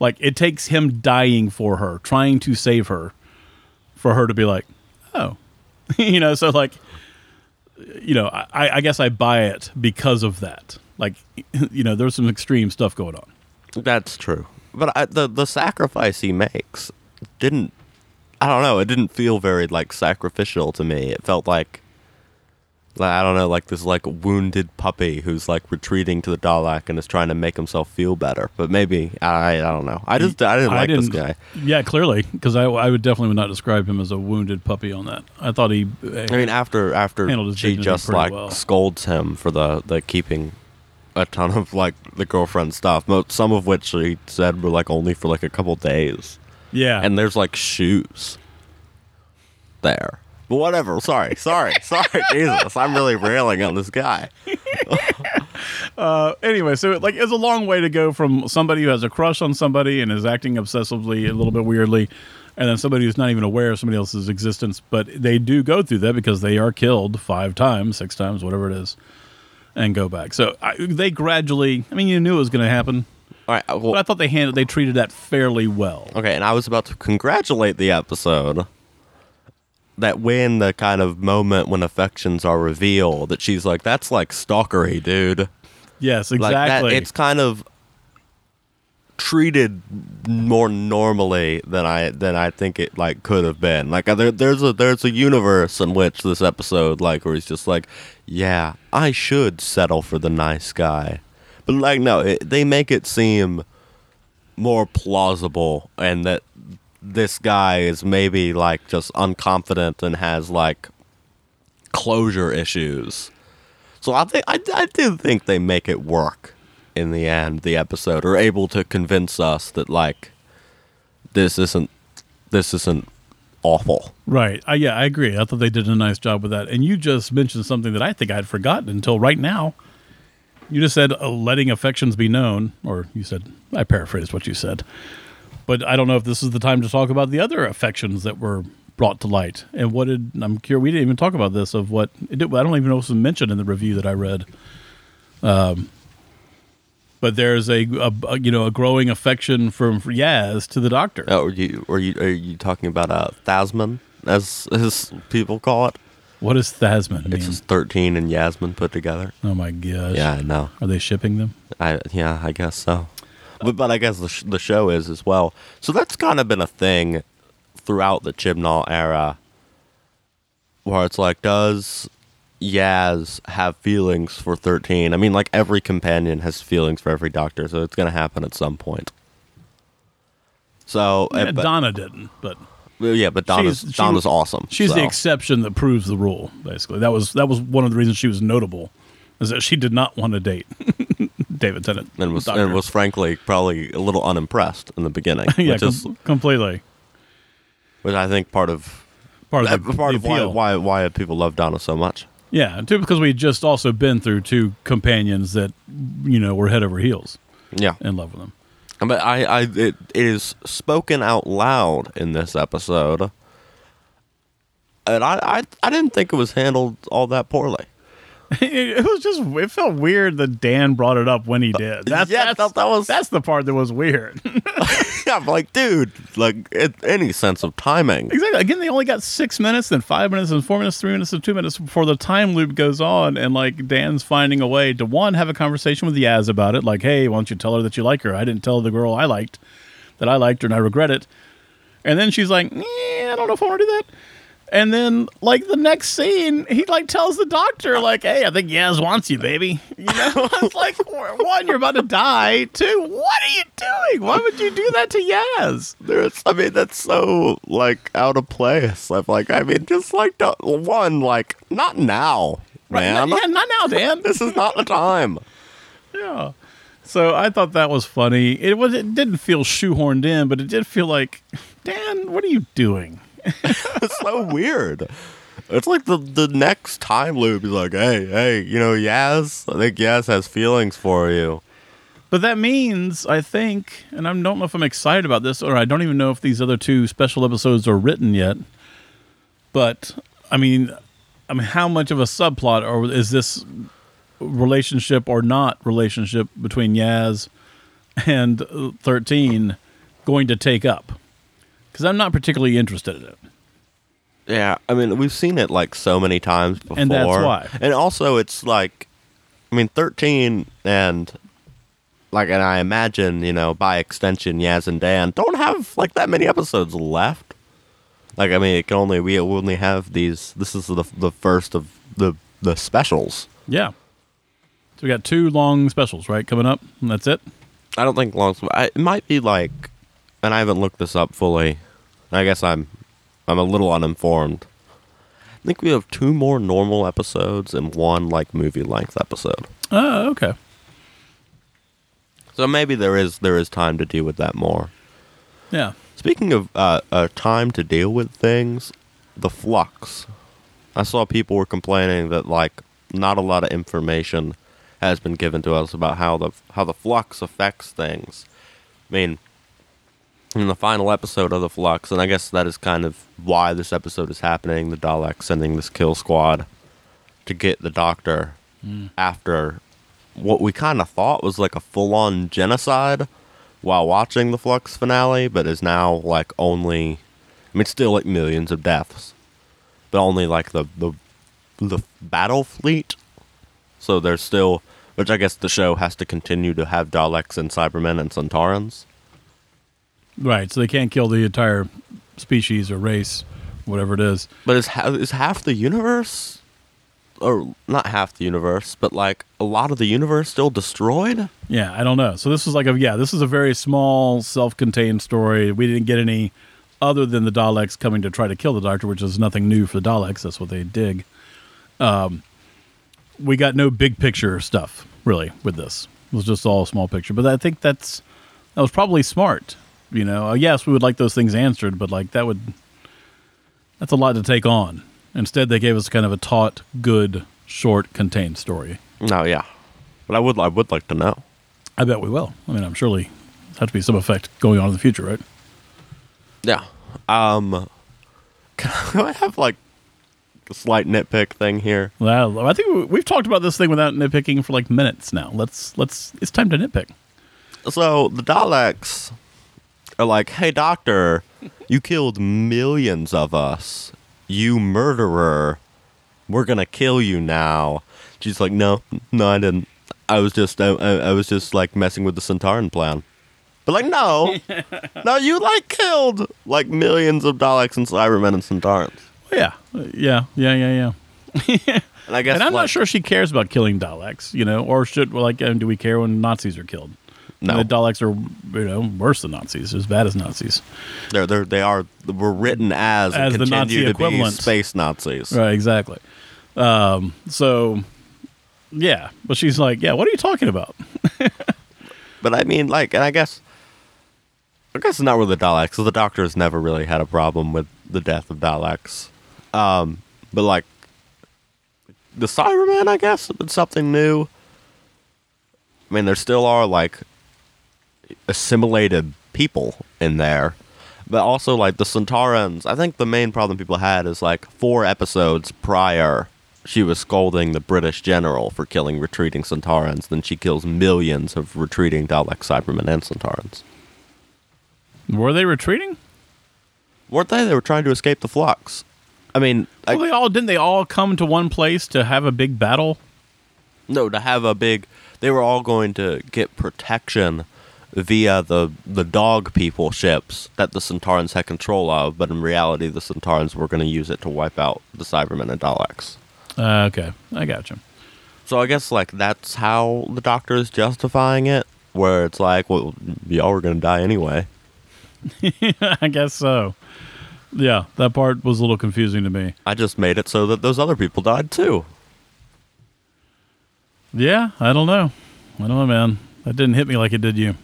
Like it takes him dying for her, trying to save her, for her to be like, oh, you know. So like, you know, I, I guess I buy it because of that. Like, you know, there's some extreme stuff going on. That's true. But I, the the sacrifice he makes didn't. I don't know. It didn't feel very like sacrificial to me. It felt like, like I don't know, like this like wounded puppy who's like retreating to the Dalek and is trying to make himself feel better. But maybe I I don't know. I just I didn't like this guy. Yeah, clearly, because I, I would definitely would not describe him as a wounded puppy on that. I thought he. I mean, after after she just like well. scolds him for the the keeping a ton of like the girlfriend stuff, some of which she said were like only for like a couple days. yeah, and there's like shoes there. But whatever. Sorry, sorry, sorry. Jesus, I'm really railing on this guy. uh, anyway, so like it's a long way to go from somebody who has a crush on somebody and is acting obsessively, a little bit weirdly, and then somebody who's not even aware of somebody else's existence. But they do go through that because they are killed five times, six times, whatever it is, and go back. So I, they gradually. I mean, you knew it was going to happen, All right. but I thought they handled, they treated that fairly well. okay, and I was about to congratulate the episode that when the kind of moment when affections are revealed, that she's like, "That's like stalkery, dude." Yes, Like exactly. that. It's kind of treated more normally than I than I think it like could have been. Like uh, there, there's a there's a universe in which this episode like where he's just like, yeah, I should settle for the nice guy, but like no, it, they make it seem more plausible and that this guy is maybe like just unconfident and has like closure issues. So I think I, I do think they make it work in the end. The episode are able to convince us that like this isn't this isn't awful. Right. Yeah, I agree. I thought they did a nice job with that. And you just mentioned something that I think I'd forgotten until right now. You just said uh, letting affections be known, or you said I paraphrased what you said. But I don't know if this is the time to talk about the other affections that were brought to light. And what did I'm curious? We didn't even talk about this of what it did, I don't even know if it was mentioned in the review that I read. Um, but there's a, a, a you know a growing affection from Yaz to the Doctor. Oh, are you are you are you talking about uh, Thasmin, as as people call it? What does Thasmin mean? It's just thirteen and Yasmin put together. oh my gosh! Yeah, I know. Are they shipping them? I yeah, I guess so. But, but I guess the sh- the show is as well. So that's kind of been a thing throughout the Chibnall era, where it's like, does Yaz have feelings for thirteen? I mean, like every companion has feelings for every Doctor, so it's gonna happen at some point. So, uh, Yeah, but, Donna didn't, but well, yeah, but Donna's she Donna's awesome. she's so. the exception that proves the rule. Basically, that was that was one of the reasons she was notable, is that she did not want to date David Tennant and was Doctor. and was frankly probably a little unimpressed in the beginning, yeah, which is completely which I think part of part of uh, the, part the of why, why why people love Donna so much. Yeah, too because we just also been through two companions that you know were head over heels Yeah, in love with them. but I, I it, it is spoken out loud in this episode, and I, I I didn't think it was handled all that poorly. it was just it felt weird that Dan brought it up when he did. That's, Yeah, that's that- was- that's the part that was weird. yeah, I'm like, dude, like it, any sense of timing. Exactly. Again, they only got six minutes, then five minutes, and four minutes, three minutes, and two minutes before the time loop goes on. And like Dan's finding a way to one have a conversation with Yaz about it, like, "Hey, why don't you tell her that you like her? I didn't tell the girl I liked that I liked her, and I regret it." And then she's like, "Eh, I don't know if I want to do that." And then, like the next scene, he like tells the doctor, like, "Hey, I think Yaz wants you, baby." You know, it's like one, you're about to die. Two, what are you doing? Why would you do that to Yaz? There's, I mean, that's so like out of place. I'm like, I mean, just like don't- one, like not now, man. yeah, not now, Dan. This is not the time. Yeah. So I thought that was funny. It was it didn't feel shoehorned in, but it did feel like, Dan, what are you doing? it's so weird. It's like the the next time loop is like, hey, hey, you know, Yaz. I think Yaz has feelings for you. But that means, I think, and I don't know if I'm excited about this, or I don't even know if these other two special episodes are written yet. But I mean, I mean, how much of a subplot, or is this relationship or not relationship between Yaz and uh, Thirteen going to take up? Because I'm not particularly interested in it. Yeah, I mean, we've seen it like so many times before, And that's why. And also, it's like, I mean, thirteen and like, and I imagine, you know, by extension, Yaz and Dan don't have like that many episodes left. Like, I mean, it can only we only have these. This is the the first of the the specials. Yeah. So we got two long specials, right, coming up, and that's it. I don't think long. I, it might be like, and I haven't looked this up fully. I guess I'm, I'm a little uninformed. I think we have two more normal episodes and one like movie length episode. Oh, okay. So maybe there is there is time to deal with that more. Yeah. Speaking of uh, uh, time to deal with things, the flux. I saw people were complaining that like not a lot of information has been given to us about how the how the flux affects things. I mean, in the final episode of the flux, and I guess that is kind of why this episode is happening. The Daleks sending this kill squad to get the Doctor hmm. after what we kind of thought was like a full-on genocide while watching the Flux finale, but is now like only. I mean, still like millions of deaths, but only like the the the battle fleet. So there's still, which I guess the show has to continue to have Daleks and Cybermen and Sontarans. Right. So they can't kill the entire species or race, whatever it is. But is ha- is half the universe, or not half the universe, but like a lot of the universe still destroyed? Yeah, I don't know. So this was like a yeah, this is a very small, self-contained story. We didn't get any other than the Daleks coming to try to kill the Doctor, which is nothing new for the Daleks. That's what they dig. Um, we got no big picture stuff really with this. It was just all small picture. But I think that's that was probably smart. You know, Uh, yes, we would like those things answered, but like that would that's a lot to take on. Instead, they gave us kind of a taut, good, short, contained story. No, yeah. But I would I would like to know. I bet we will. I mean, I'm surely have to be some effect going on in the future, right? Yeah. Um. Can I have like a slight nitpick thing here? Well, I think we've talked about this thing without nitpicking for like minutes now. Let's let's. It's time to nitpick. So the Daleks are like, "Hey, Doctor, you killed millions of us. You murderer. We're gonna kill you now." She's like, "No, no, I didn't. I was just, I, I, I was just like messing with the Sontaran plan." But like, no, no, you like killed like millions of Daleks and Cybermen and Sontarans. Yeah, Uh, yeah, yeah, yeah, yeah. And I guess, and I'm like, not sure she cares about killing Daleks, you know, or should like, um, do we care when Nazis are killed? No. the Daleks are you know worse than Nazis, as bad as Nazis. they're they're they are were written as, As and the continue Nazi to equivalent. be space Nazis. Right, exactly. Um, so, yeah, but she's like, yeah, what are you talking about? But I mean, like, and I guess, I guess it's not really the Daleks. So the Doctor has never really had a problem with the death of Daleks. Um, but like, the Cybermen, I guess, it's something new. I mean, there still are like assimilated people in there, but also like the Sontarans. I think the main problem people had is like four episodes prior. She was scolding the British general for killing retreating Sontarans. Then she kills millions of retreating Dalek Cybermen and Sontarans. Were they retreating? Weren't they? They were trying to escape the flux. I mean, I, they all didn't. They all come to one place to have a big battle. no, to have a big. They were all going to get protection via the the dog people ships that the Sontarans had control of, but in reality, the Sontarans were going to use it to wipe out the Cybermen and Daleks. Uh, okay, I got you. So I guess like that's how the Doctor is justifying it, where it's like, well, y'all were going to die anyway. I guess so. Yeah, that part was a little confusing to me. I just made it so that those other people died too. Yeah, I don't know. I don't know, man. That didn't hit me like it did you.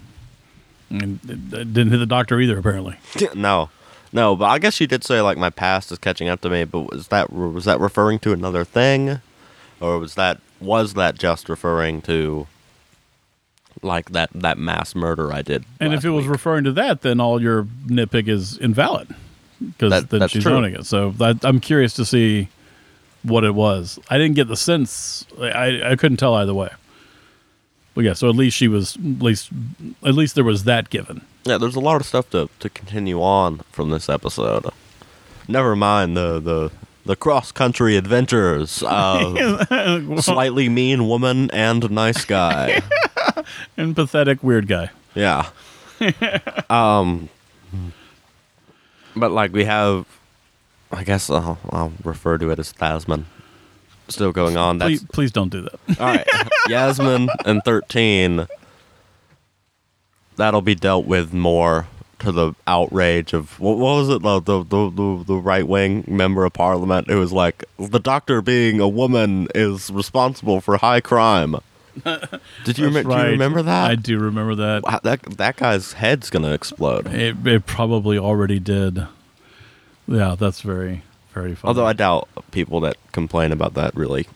And didn't hit the doctor either, apparently. no, no, but I guess you did say like my past is catching up to me. But was that was that referring to another thing, or was that was that just referring to like that that mass murder I did? And if it was week? referring to that, then all your nitpick is invalid because That- then that's she's true. owning it. So that, I'm curious to see what it was. I didn't get the sense. I, I couldn't tell either way. But yeah, so at least she was at least at least there was that given. yeah, there's a lot of stuff to to continue on from this episode. Never mind the the the cross country adventures of slightly mean woman and nice guy. and pathetic weird guy. Yeah. um, but like we have, I guess I'll, I'll refer to it as Thasmin. Still going on. That's Please, please don't do that. all right. Yasmin and thirteen. That'll be dealt with more to the outrage of what, was it? The the the, the, the right wing member of parliament who was like, the doctor being a woman is responsible for high crime. Did you, That's remem- do you remember that? I do remember that. Wow, that that guy's head's gonna explode. It, it probably already did. Yeah, that's very, very funny. Although I doubt people that complain about that really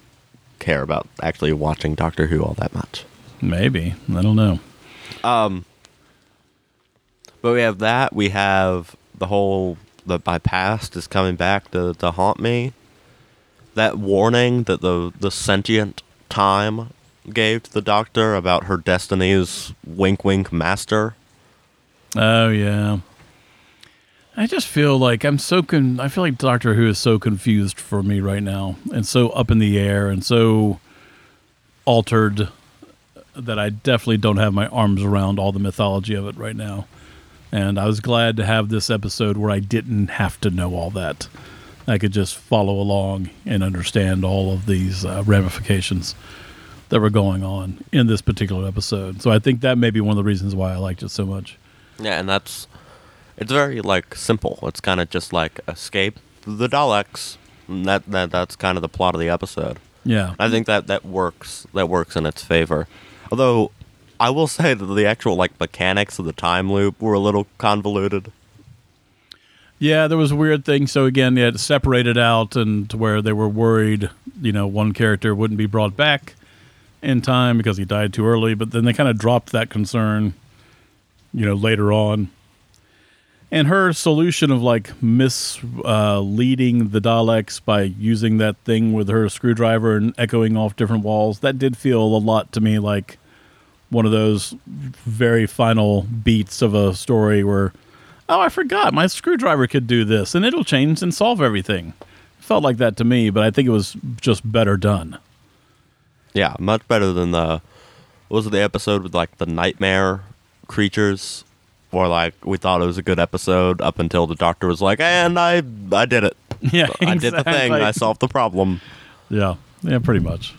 care about actually watching Doctor Who all that much. Maybe. I don't know. Um, but we have that. We have the whole the my past is coming back to, to haunt me. That warning that the the sentient time gave to the Doctor about her destiny's wink wink master. Oh, yeah. I just feel like I'm so con. I feel like Doctor Who is so confused for me right now and so up in the air and so altered that I definitely don't have my arms around all the mythology of it right now. And I was glad to have this episode where I didn't have to know all that. I could just follow along and understand all of these uh, ramifications that were going on in this particular episode. So I think that may be one of the reasons why I liked it so much. Yeah, and that's it's very like simple. It's kind of just like escape the Daleks. And that that that's kind of the plot of the episode. Yeah. I think that that works. That works in its favor. Although I will say that the actual like mechanics of the time loop were a little convoluted. Yeah, there was a weird thing. So again, they had to separate it out, and to where they were worried, you know, one character wouldn't be brought back in time because he died too early, but then they kind of dropped that concern, you know, later on. And her solution of like misleading uh, the Daleks by using that thing with her screwdriver and echoing off different walls, that did feel a lot to me like one of those very final beats of a story where, oh, I forgot my screwdriver could do this and it'll change and solve everything. felt like that to me, but I think it was just better done. Yeah, much better than the was it the episode with like the nightmare creatures or like we thought it was a good episode up until the doctor was like, "And I I did it. Yeah, I did the thing. exactly. I solved the problem." Yeah, yeah, pretty much.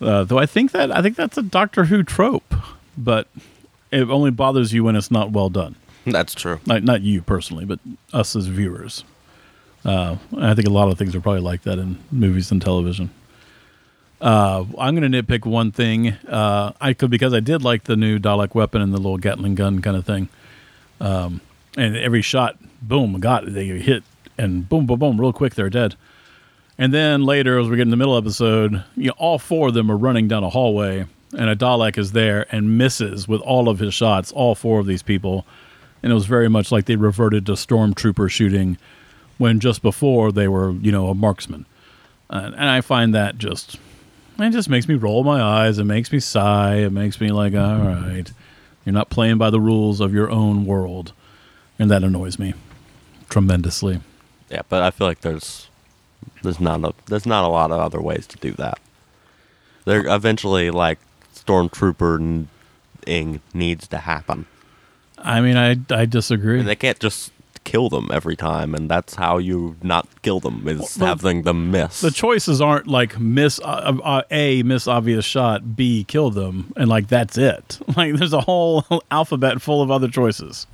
Uh, though I think that I think that's a Doctor Who trope, but it only bothers you when it's not well done. That's true. Not, not you personally, but us as viewers. Uh, I think a lot of things are probably like that in movies and television. Uh, I'm going to nitpick one thing. Uh, I could because I did like the new Dalek weapon and the little Gatling gun kind of thing. Um, and every shot, boom, got. They hit and boom, boom, boom, real quick, they're dead. And then later, as we get in the middle episode, you know, all four of them are running down a hallway, and a Dalek is there and misses with all of his shots, all four of these people. And it was very much like they reverted to stormtrooper shooting when just before they were, you know, a marksman. And, and I find that just, it just makes me roll my eyes. It makes me sigh. It makes me like, all right, you're not playing by the rules of your own world. And that annoys me tremendously. Yeah, but I feel like there's there's not a there's not a lot of other ways to do that. There eventually like stormtrooper ing needs to happen, I mean, I, I disagree. and they can't just kill them every time, and that's how you not kill them is Well, having them miss. the choices aren't like miss uh, uh, a miss obvious shot b kill them and like that's it. Like there's a whole alphabet full of other choices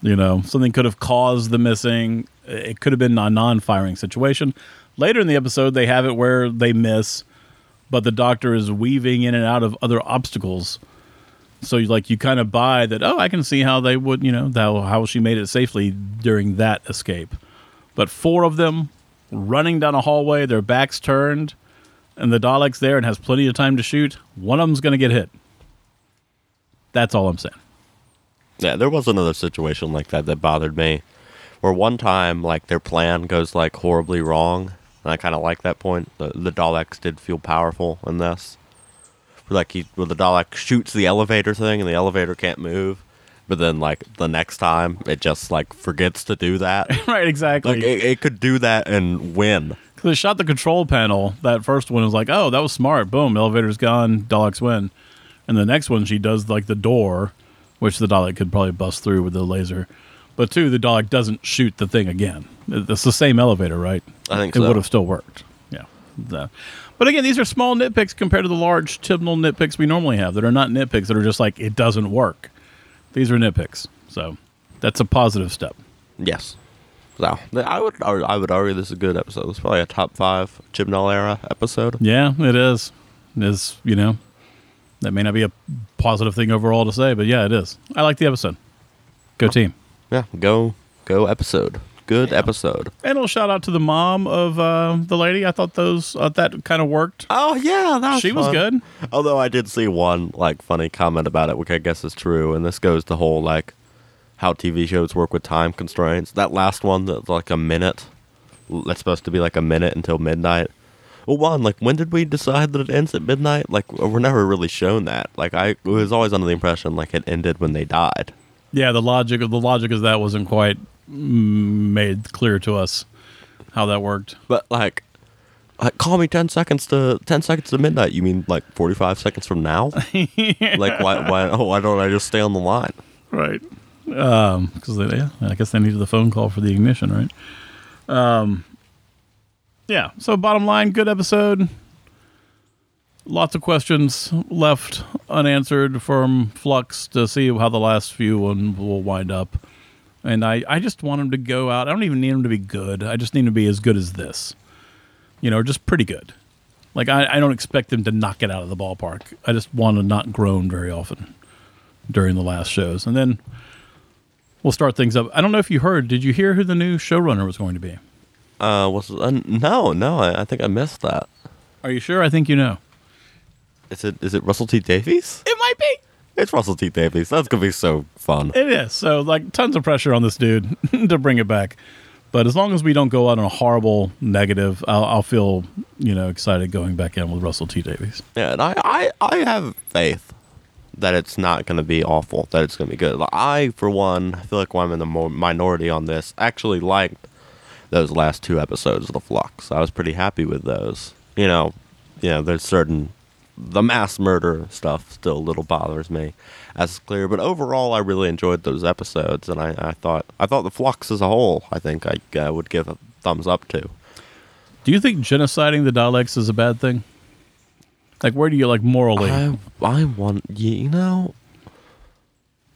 you know? Something could have caused the missing. It could have been a non-firing situation. Later in the episode they have it where they miss but the doctor is weaving in and out of other obstacles. So you like you kind of buy that oh i can see how they would you know how, how she made it safely during that escape but four of them running down a hallway, their backs turned, and the Dalek's there and has plenty of time to shoot, one of them's going to get hit. That's all I'm saying. Yeah, there was another situation like that that bothered me, where one time like their plan goes like horribly wrong, and I kind of like that point. The, the Daleks did feel powerful in this. Like he, where the Dalek shoots the elevator thing, and the elevator can't move, but then like the next time it just like forgets to do that. right, exactly. like it, it could do that and win. Because it shot the control panel. That first one was like, oh, that was smart. Boom, elevator's gone. Daleks win. And the next one, she does like the door, which the Dalek could probably bust through with the laser. But two, the Dalek doesn't shoot the thing again. It's the same elevator, right? I think it so. would have still worked. Yeah. But again, these are small nitpicks compared to the large typical nitpicks we normally have that are not nitpicks that are just like it doesn't work. These are nitpicks. So that's a positive step. Yes. So I would I would argue this is a good episode. It's probably a top five Chibnall era episode. Yeah, it is. It is, you know, that may not be a positive thing overall to say, but yeah, it is. I like the episode. Go team. Yeah, go go episode. Good episode. And a little shout out to the mom of uh, the lady. I thought those uh, that kind of worked. Oh yeah, that was She was good. Although I did see one like funny comment about it, which I guess is true, and this goes to whole like how TV shows work with time constraints. That last one that's like a minute. That's supposed to be like a minute until midnight. Well, one like when did we decide that it ends at midnight? Like we're never really shown that. Like I was always under the impression like it ended when they died. Yeah, the logic of the logic of that wasn't quite made clear to us how that worked. But like, like call me ten seconds to ten seconds to midnight. You mean like forty five seconds from now? Like why why oh why don't I just stay on the line? Right. Um, because yeah, I guess they needed the phone call for the ignition, right? Um, yeah. So bottom line, good episode. Lots of questions left unanswered from Flux to see how the last few one will wind up. And I, I just want him to go out. I don't even need him to be good. I just need him to be as good as this. You know, just pretty good. Like I, I don't expect him to knock it out of the ballpark. I just want to not groan very often during the last shows. And then we'll start things up. I don't know if you heard. Did you hear who the new showrunner was going to be? Uh, was uh, no no I, I think I missed that. Are you sure? I think you know. Is it is it Russell T Davies? It might be. It's Russell T Davies. That's gonna be so fun. It is. So like tons of pressure on this dude to bring it back. But as long as we don't go out on a horrible negative, I'll, I'll feel you know excited going back in with Russell T Davies. Yeah, and I, I, I have faith that it's not going to be awful, that it's going to be good. Like, I, for one, feel like I'm in the minority on this, actually liked those last two episodes of The Flux. I was pretty happy with those. You know, you know, there's certain the mass murder stuff still a little bothers me as clear but overall i really enjoyed those episodes and i, I thought i thought the flux as a whole i think i uh, would give a thumbs up to Do you think genociding the Daleks is a bad thing? Like, where do you like morally? I, I want you know.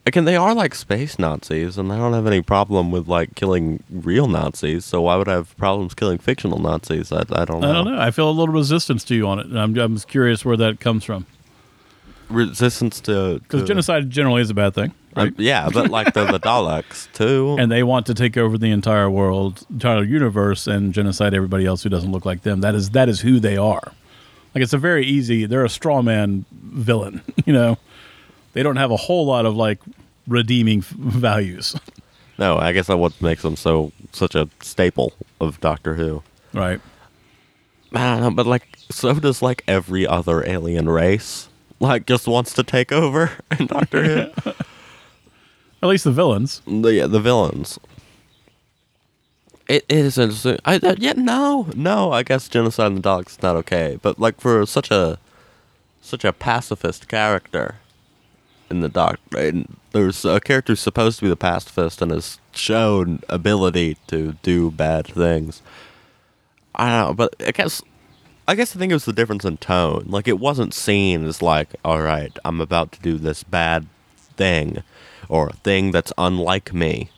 Again, they are like space Nazis, and I don't have any problem with like killing real Nazis. So why would I have problems killing fictional Nazis? I, I don't know. I don't know. I feel a little resistance to you on it, and I'm I'm just curious where that comes from. Resistance to Because genocide generally is a bad thing, Uh, right? yeah, but like they're the Daleks too. and they want to take over the entire world, entire universe, and genocide everybody else who doesn't look like them. That is that is who they are. Like it's a very easy. They're a straw man villain. You know, they don't have a whole lot of like redeeming f- values, no, I guess that's what makes them so such a staple of Doctor Who. right? I don't know, but like so does like every other alien race. Like just wants to take over in Doctor Who. At least the villains. the yeah, the villains. It, it is interesting. I uh, yeah no no I guess genocide in the is not okay, but like for such a such a pacifist character in the doc, and there's a character supposed to be the pacifist and has shown ability to do bad things. I don't know, but I guess I guess I think it was the difference in tone. Like it wasn't seen as like, all right, I'm about to do this bad thing, or a thing that's unlike me,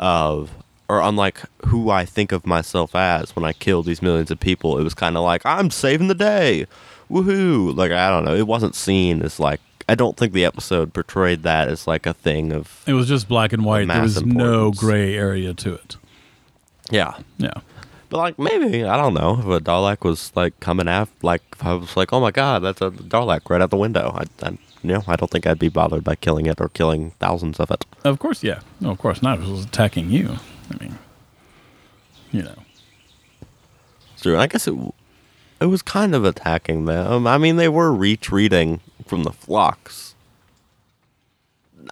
of or unlike who I think of myself as when I kill these millions of people. It was kind of like I'm saving the day, woohoo! Like I don't know. It wasn't seen as like. I don't think the episode portrayed that as like a thing of It was just black and white. There was no gray area to it. yeah. Yeah. But like maybe I don't know if a Dalek was like coming after like if I was like oh my god that's a Dalek right out the window I, I you know I don't think I'd be bothered by killing it or killing thousands of it. Of course, yeah. No, of course not. If it was attacking you. I mean, you know. True. I guess it it was kind of attacking them. I mean they were retreating from the flux.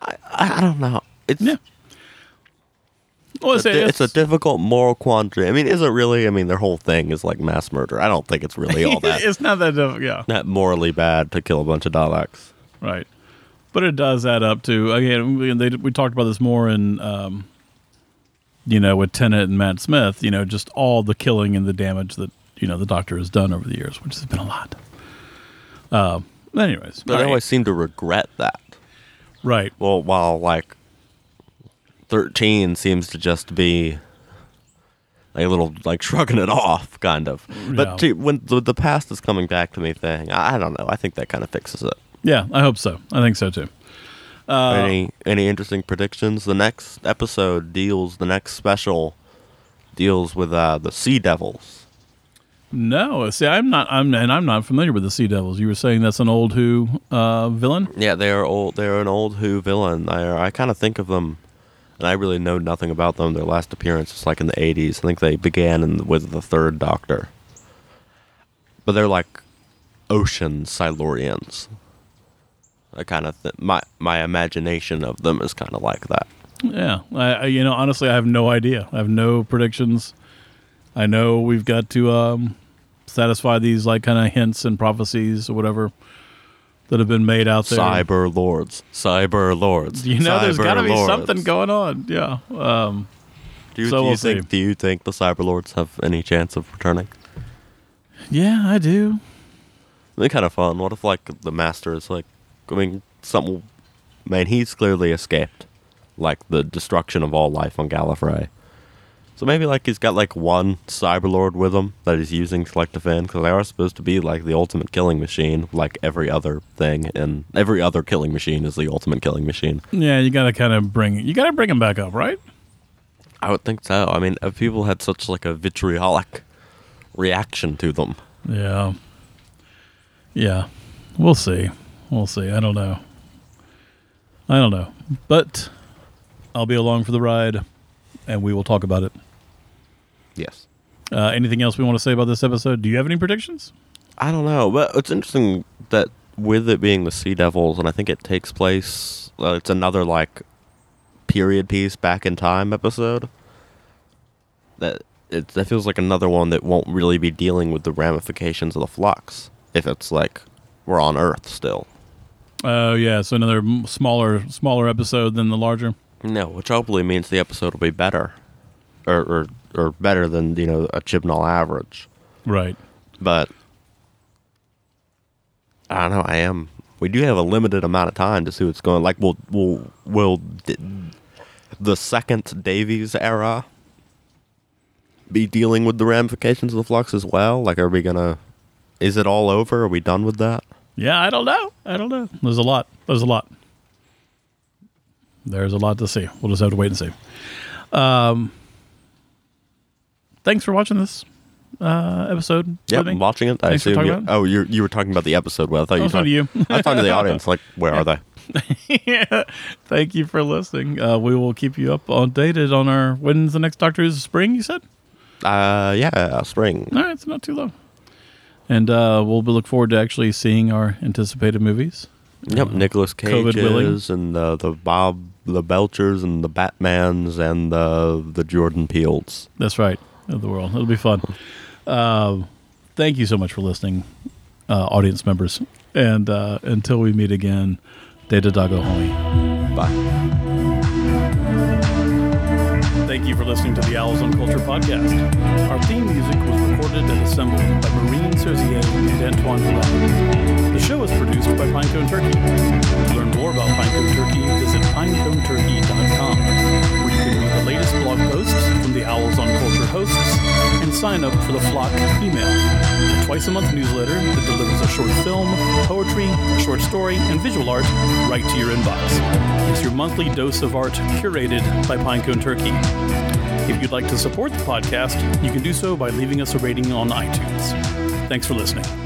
I, I don't know. It's Yeah. Well, it's, a, di- it's a difficult moral quandary. I mean, is it really? I mean, their whole thing is like mass murder. I don't think it's really all that it's not that difficult. Yeah. that morally bad to kill a bunch of Daleks. Right. But it does add up to again. We, they, we talked about this more in, um, you know, with Tennant and Matt Smith. You know, just all the killing and the damage that you know the Doctor has done over the years, which has been a lot. Um. Anyways, But I right. always seem to regret that. right. Well, while like thirteen seems to just be like a little like shrugging it off, kind of. Yeah. But to, when the, the past is coming back to me thing, I, I don't know. I think that kind of fixes it. Yeah, I hope so. I think so too. Uh, any any interesting predictions? The next episode deals. The next special deals with uh, the Sea Devils. No, see, I'm not. I'm and I'm not familiar with the Sea Devils. You were saying that's an old Who uh, villain. Yeah, they are old. They're an old Who villain. I I kind of think of them, and I really know nothing about them. Their last appearance was like in the '80s. I think they began in, with the Third Doctor. But they're like ocean Silurians. I kind of th- my my imagination of them is kind of like that. Yeah, I, I you know honestly I have no idea. I have no predictions. I know we've got to um, satisfy these like kind of hints and prophecies or whatever that have been made out there. Cyber lords, cyber lords. You know, there's cyber got to be lords. something going on. Yeah. Um, Do you, so do you we'll think? see. Do you think the cyber lords have any chance of returning? yeah, I do. Be kind of fun. What if like the master is like, I mean, something. Man, he's clearly escaped, like the destruction of all life on Gallifrey. So maybe like he's got like one cyber lord with him that he's using to like defend because they are supposed to be like the ultimate killing machine, like every other thing, and every other killing machine is the ultimate killing machine. Yeah, you got to kind of bring you got to bring them back up, right? I would think so. I mean, if people had such like a vitriolic reaction to them. Yeah. Yeah. We'll see. We'll see. I don't know. I don't know. But I'll be along for the ride and we will talk about it. Yes. Uh, anything else we want to say about this episode? Do you have any predictions? I don't know, but it's interesting that with it being the Sea Devils, and I think it takes place. Uh, it's another like period piece back in time episode. That it that feels like another one that won't really be dealing with the ramifications of the flux if it's like we're on Earth still. Oh yeah, so another smaller smaller episode than the larger. No, which hopefully means the episode will be better, or or, or better than you know a Chibnall average. Right. But I don't know. I am. We do have a limited amount of time to see what's going. Like, we'll we'll will the second Davies era be dealing with the ramifications of the flux as well? Like, are we gonna? Is it all over? Are we done with that? Yeah, I don't know. I don't know. There's a lot. There's a lot. There's a lot to see. We'll just have to wait and see. Um, thanks for watching this uh, episode. Yeah. I'm watching it. I Thanks assume. You, oh, you you were talking about the episode. Well, I thought I you were talking to you. I was talking to the audience. Like, where are they? yeah. Thank you for listening. Uh, we will keep you up on dated on our when's the next Doctor Who's spring. You said. Uh, yeah, spring. All right, it's not too long. And uh, we'll be look forward to actually seeing our anticipated movies. Yep, Nicholas COVID willing. And the the Bob the Belchers and the Batmans and the the Jordan Peeles. That's right. Of the world. It'll be fun. Uh, thank you so much for listening, uh, audience members. And uh, until we meet again, Data Dago Hoi. Bye. Thank you for listening to the Owls on Culture podcast. Our theme music was recorded and assembled by Marine Serzier and Antoine Gillette. The show is produced by Pinecone Turkey. To learn more about Pinecone Turkey, visit pineconeturkey.com, latest blog posts from the Owls on Culture hosts and sign up for the Flock email, a twice a month newsletter that delivers a short film, poetry, short story, and visual art right to your inbox. It's your monthly dose of art curated by Pinecone Turkey. If you'd like to support the podcast, you can do so by leaving us a rating on iTunes. Thanks for listening.